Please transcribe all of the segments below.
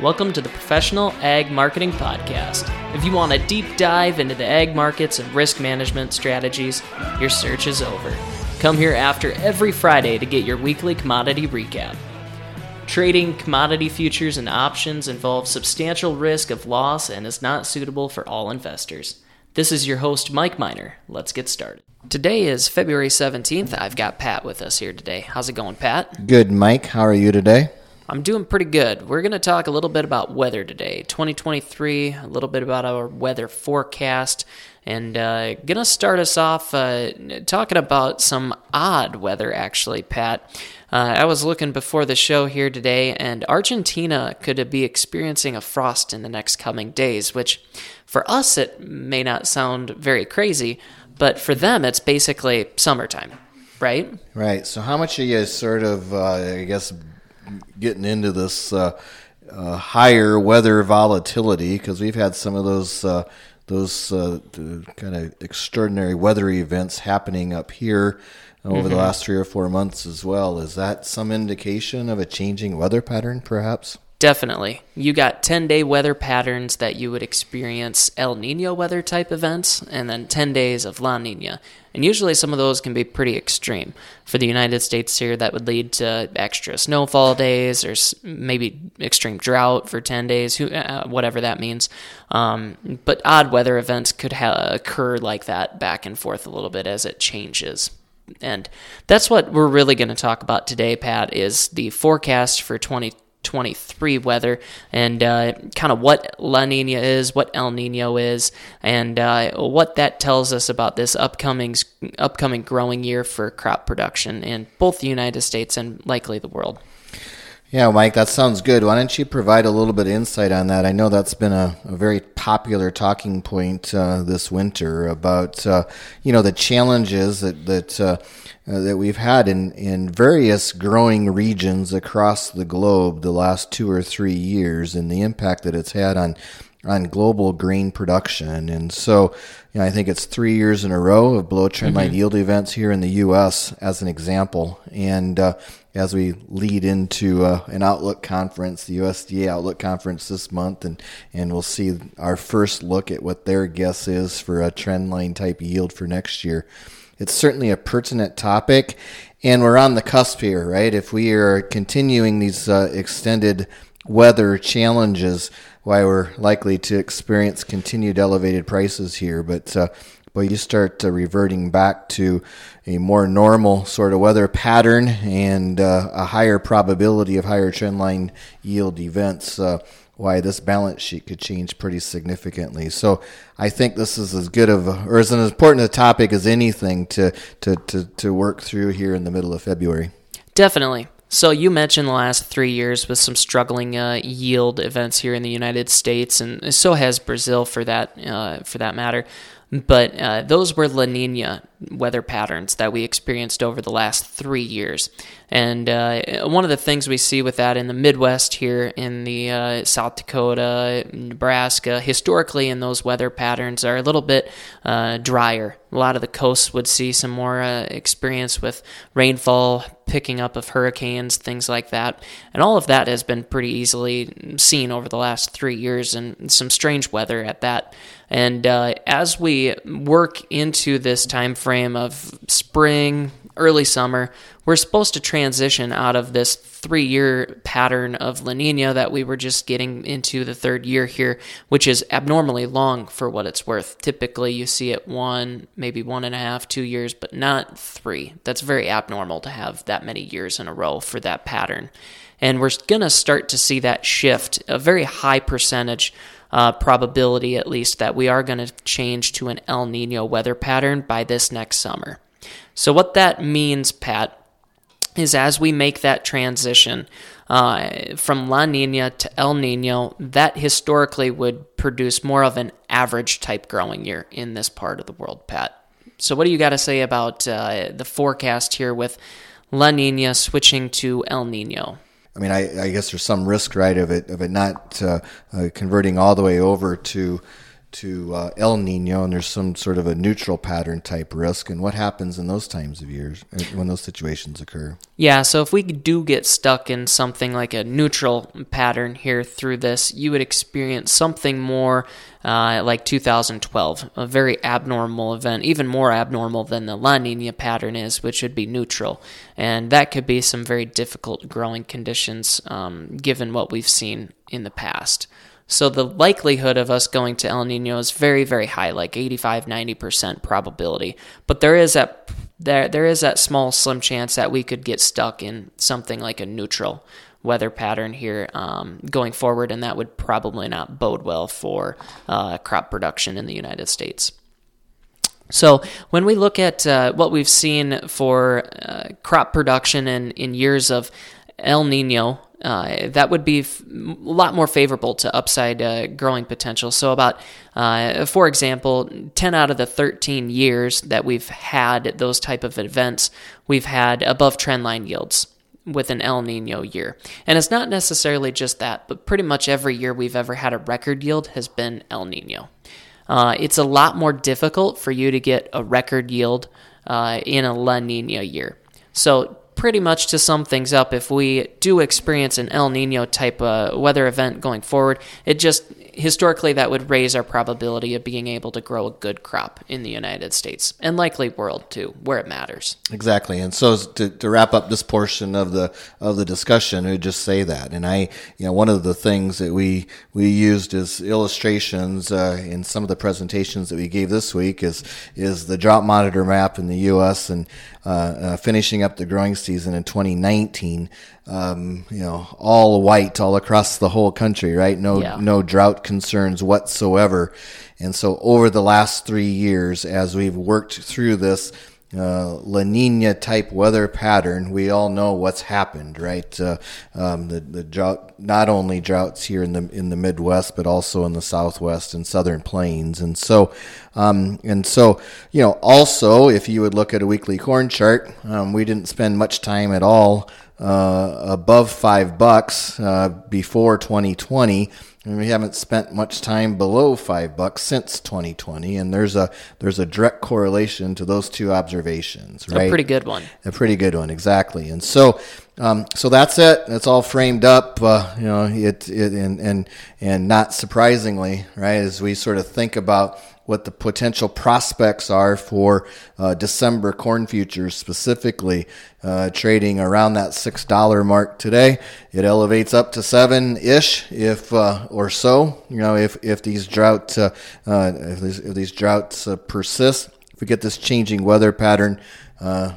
Welcome to the Professional Ag Marketing Podcast. If you want a deep dive into the ag markets and risk management strategies, your search is over. Come here after every Friday to get your weekly commodity recap. Trading commodity futures and options involves substantial risk of loss and is not suitable for all investors. This is your host, Mike Miner. Let's get started. Today is February 17th. I've got Pat with us here today. How's it going, Pat? Good, Mike. How are you today? I'm doing pretty good. We're going to talk a little bit about weather today, 2023, a little bit about our weather forecast, and uh, going to start us off uh, talking about some odd weather, actually, Pat. Uh, I was looking before the show here today, and Argentina could be experiencing a frost in the next coming days, which for us it may not sound very crazy, but for them it's basically summertime, right? Right. So, how much are you sort of, uh, I guess, getting into this uh, uh, higher weather volatility because we've had some of those uh, those uh, kind of extraordinary weather events happening up here over mm-hmm. the last three or four months as well. Is that some indication of a changing weather pattern, perhaps? Definitely. You got 10 day weather patterns that you would experience El Nino weather type events, and then 10 days of La Nina. And usually some of those can be pretty extreme. For the United States here, that would lead to extra snowfall days or maybe extreme drought for 10 days, uh, whatever that means. Um, but odd weather events could ha- occur like that back and forth a little bit as it changes. And that's what we're really going to talk about today, Pat, is the forecast for 20- 23 weather and uh, kind of what La Nina is, what El Nino is, and uh, what that tells us about this upcoming upcoming growing year for crop production in both the United States and likely the world. Yeah, Mike, that sounds good. Why don't you provide a little bit of insight on that? I know that's been a, a very popular talking point uh, this winter about uh, you know the challenges that that uh, uh, that we've had in in various growing regions across the globe the last two or three years, and the impact that it's had on on global grain production. And so, you know, I think it's three years in a row of below trend line mm-hmm. yield events here in the U.S. as an example. And uh, as we lead into uh, an outlook conference, the USDA outlook conference this month, and, and we'll see our first look at what their guess is for a trend line type yield for next year. It's certainly a pertinent topic, and we're on the cusp here, right? If we are continuing these uh, extended weather challenges, why we're likely to experience continued elevated prices here. But uh, you start uh, reverting back to a more normal sort of weather pattern and uh, a higher probability of higher trendline yield events. Uh, why this balance sheet could change pretty significantly. So I think this is as good of a, or as an important a topic as anything to, to, to, to work through here in the middle of February. Definitely. So you mentioned the last three years with some struggling uh, yield events here in the United States, and so has Brazil for that uh, for that matter. But uh, those were La Nina weather patterns that we experienced over the last three years. And uh, one of the things we see with that in the Midwest here, in the uh, South Dakota, Nebraska, historically in those weather patterns are a little bit uh, drier. A lot of the coasts would see some more uh, experience with rainfall, picking up of hurricanes, things like that. And all of that has been pretty easily seen over the last three years, and some strange weather at that. And uh, as we work into this time frame of spring, early summer, we're supposed to transition out of this three year pattern of La Nina that we were just getting into the third year here, which is abnormally long for what it's worth. Typically, you see it one, maybe one and a half, two years, but not three. That's very abnormal to have that many years in a row for that pattern. And we're going to start to see that shift, a very high percentage uh, probability, at least, that we are going to change to an El Nino weather pattern by this next summer. So, what that means, Pat, is as we make that transition uh, from La Nina to El Nino, that historically would produce more of an average type growing year in this part of the world, Pat. So, what do you got to say about uh, the forecast here with La Nina switching to El Nino? I mean, I, I, guess there's some risk, right, of it of it not uh, uh, converting all the way over to to uh, El Nino, and there's some sort of a neutral pattern type risk. And what happens in those times of years uh, when those situations occur? Yeah, so if we do get stuck in something like a neutral pattern here through this, you would experience something more uh, like 2012, a very abnormal event, even more abnormal than the La Nina pattern is, which would be neutral. And that could be some very difficult growing conditions um, given what we've seen in the past. So the likelihood of us going to El Nino is very, very high, like 85, 90% probability. But there is that there there is that small slim chance that we could get stuck in something like a neutral weather pattern here um, going forward, and that would probably not bode well for uh, crop production in the United States. So when we look at uh, what we've seen for uh, crop production in, in years of El Nino, uh, that would be f- a lot more favorable to upside uh, growing potential. So, about, uh, for example, 10 out of the 13 years that we've had those type of events, we've had above trendline yields with an El Nino year. And it's not necessarily just that, but pretty much every year we've ever had a record yield has been El Nino. Uh, it's a lot more difficult for you to get a record yield uh, in a La Nina year. So pretty much to sum things up, if we do experience an El Nino type uh, weather event going forward, it just historically that would raise our probability of being able to grow a good crop in the United States and likely world too, where it matters. Exactly. And so to, to wrap up this portion of the of the discussion, we just say that. And I, you know, one of the things that we we used as illustrations uh, in some of the presentations that we gave this week is is the drought monitor map in the U.S. and uh, uh, finishing up the growing season in 2019 um, you know, all white all across the whole country, right? No, yeah. no drought concerns whatsoever. And so over the last three years, as we've worked through this, uh, La Nina type weather pattern, we all know what's happened, right? Uh, um, the the drought, not only droughts here in the in the Midwest, but also in the Southwest and Southern Plains, and so um, and so you know also if you would look at a weekly corn chart, um, we didn't spend much time at all uh, above five bucks uh, before 2020, and we haven't spent much time below five bucks since 2020. And there's a there's a direct correlation to those two observations, right? A pretty good one. A pretty good one, exactly. And so. Um, so that's it. It's all framed up, uh, you know. It, it and and and not surprisingly, right? As we sort of think about what the potential prospects are for uh, December corn futures specifically, uh, trading around that six dollar mark today. It elevates up to seven ish, if uh, or so. You know, if if these drought uh, uh, if, these, if these droughts uh, persist, if we get this changing weather pattern.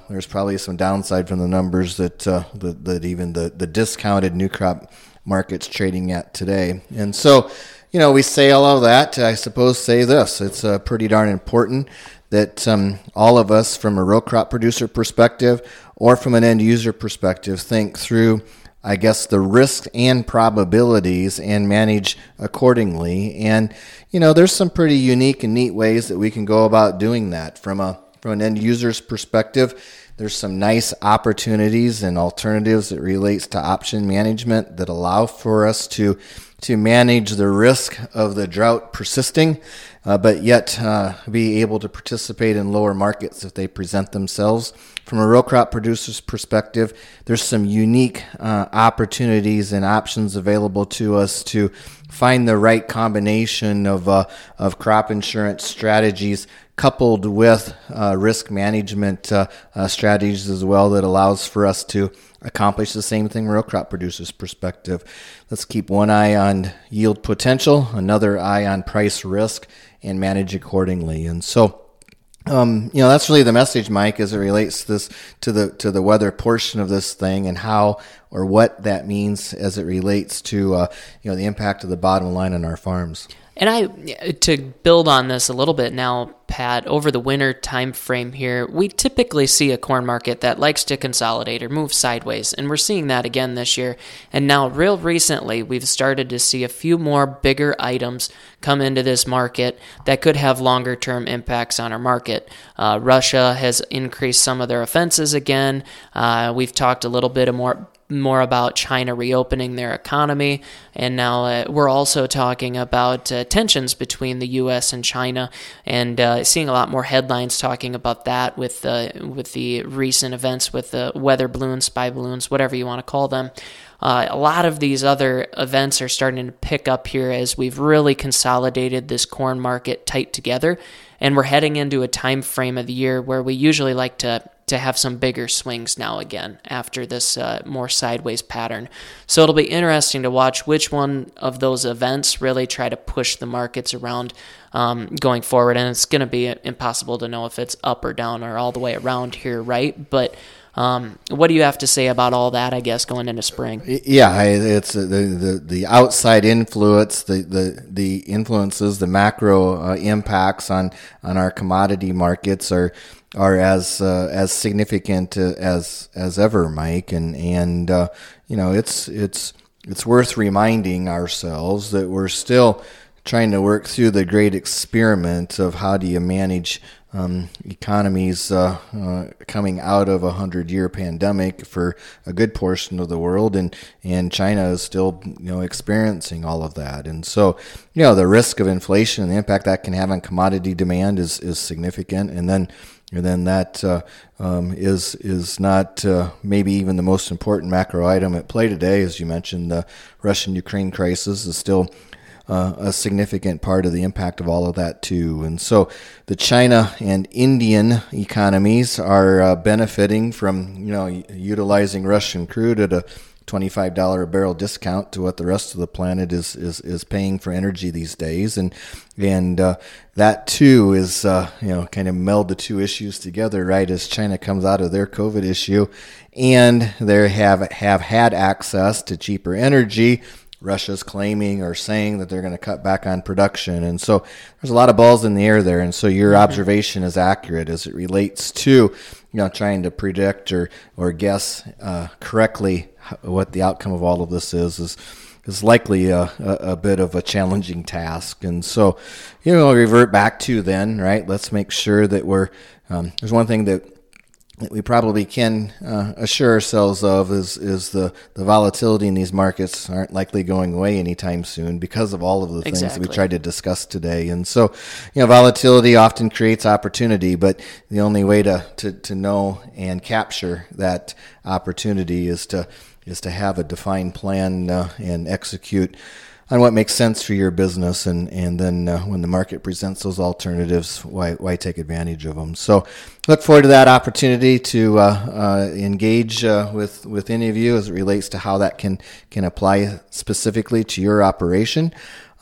there's probably some downside from the numbers that that, that even the, the discounted new crop market's trading at today. And so, you know, we say all of that I suppose, say this. It's uh, pretty darn important that um, all of us, from a row crop producer perspective or from an end user perspective, think through, I guess, the risks and probabilities and manage accordingly. And, you know, there's some pretty unique and neat ways that we can go about doing that from a from an end user's perspective. There's some nice opportunities and alternatives that relates to option management that allow for us to to manage the risk of the drought persisting, uh, but yet uh, be able to participate in lower markets if they present themselves. From a row crop producer's perspective, there's some unique uh, opportunities and options available to us to find the right combination of, uh, of crop insurance strategies coupled with uh, risk management uh, strategies as well that allows for us to accomplish the same thing row crop producers perspective. Let's keep one eye on yield potential, another eye on price risk, and manage accordingly. And so, um, you know, that's really the message, Mike, as it relates to this to the to the weather portion of this thing and how or what that means as it relates to uh, you know the impact of the bottom line on our farms. And I to build on this a little bit now, Pat, over the winter time frame here, we typically see a corn market that likes to consolidate or move sideways, and we're seeing that again this year. And now real recently, we've started to see a few more bigger items come into this market that could have longer term impacts on our market. Uh, Russia has increased some of their offenses again. Uh, we've talked a little bit more more about China reopening their economy, and now uh, we're also talking about uh, tensions between the U.S. and China, and uh, seeing a lot more headlines talking about that with the with the recent events with the weather balloons, spy balloons, whatever you want to call them. Uh, a lot of these other events are starting to pick up here as we've really consolidated this corn market tight together, and we're heading into a time frame of the year where we usually like to to have some bigger swings now again after this uh, more sideways pattern. So it'll be interesting to watch which one of those events really try to push the markets around um, going forward. And it's going to be impossible to know if it's up or down or all the way around here, right? But um, what do you have to say about all that? I guess going into spring. Yeah, it's uh, the the, the outside influence, the, the the influences, the macro uh, impacts on on our commodity markets are are as uh, as significant uh, as as ever, Mike. And and uh, you know, it's it's it's worth reminding ourselves that we're still trying to work through the great experiment of how do you manage um, economies uh, uh, coming out of a hundred year pandemic for a good portion of the world, and and China is still you know experiencing all of that, and so you know the risk of inflation and the impact that can have on commodity demand is is significant, and then. And then that uh, um, is is not uh, maybe even the most important macro item at play today, as you mentioned. The Russian-Ukraine crisis is still uh, a significant part of the impact of all of that too. And so the China and Indian economies are uh, benefiting from you know utilizing Russian crude at a $25 a barrel discount to what the rest of the planet is, is, is paying for energy these days. And, and, uh, that too is, uh, you know, kind of meld the two issues together, right? As China comes out of their COVID issue and they have, have had access to cheaper energy Russia's claiming or saying that they're going to cut back on production. And so there's a lot of balls in the air there. And so your mm-hmm. observation is accurate as it relates to, you know, trying to predict or, or guess uh, correctly what the outcome of all of this is, is, is likely a, a, a, bit of a challenging task. And so, you know, revert back to then, right? Let's make sure that we're, um, there's one thing that that we probably can uh, assure ourselves of is is the, the volatility in these markets aren't likely going away anytime soon because of all of the exactly. things that we tried to discuss today. And so, you know, volatility often creates opportunity, but the only way to, to, to know and capture that opportunity is to is to have a defined plan uh, and execute on what makes sense for your business, and and then uh, when the market presents those alternatives, why why take advantage of them? So, look forward to that opportunity to uh, uh, engage uh, with with any of you as it relates to how that can can apply specifically to your operation.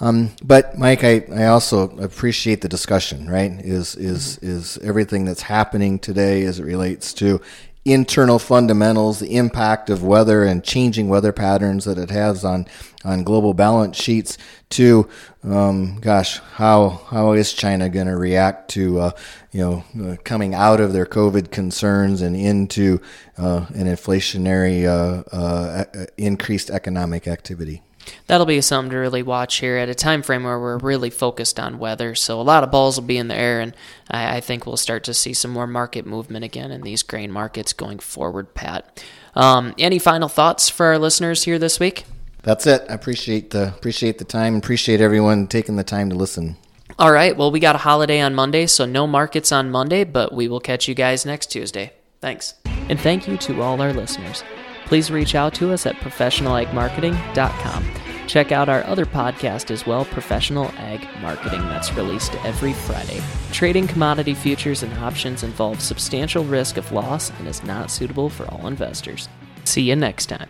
Um, but Mike, I, I also appreciate the discussion. Right? Is is is everything that's happening today as it relates to internal fundamentals, the impact of weather and changing weather patterns that it has on on global balance sheets. To, um, gosh, how how is China going to react to uh, you know uh, coming out of their COVID concerns and into uh, an inflationary uh, uh, increased economic activity? That'll be something to really watch here at a time frame where we're really focused on weather. So a lot of balls will be in the air, and I, I think we'll start to see some more market movement again in these grain markets going forward. Pat, um, any final thoughts for our listeners here this week? That's it. I appreciate the appreciate the time. Appreciate everyone taking the time to listen. All right. Well, we got a holiday on Monday, so no markets on Monday, but we will catch you guys next Tuesday. Thanks. And thank you to all our listeners. Please reach out to us at professionalagmarketing.com. Check out our other podcast as well, Professional Ag Marketing, that's released every Friday. Trading commodity futures and options involves substantial risk of loss and is not suitable for all investors. See you next time.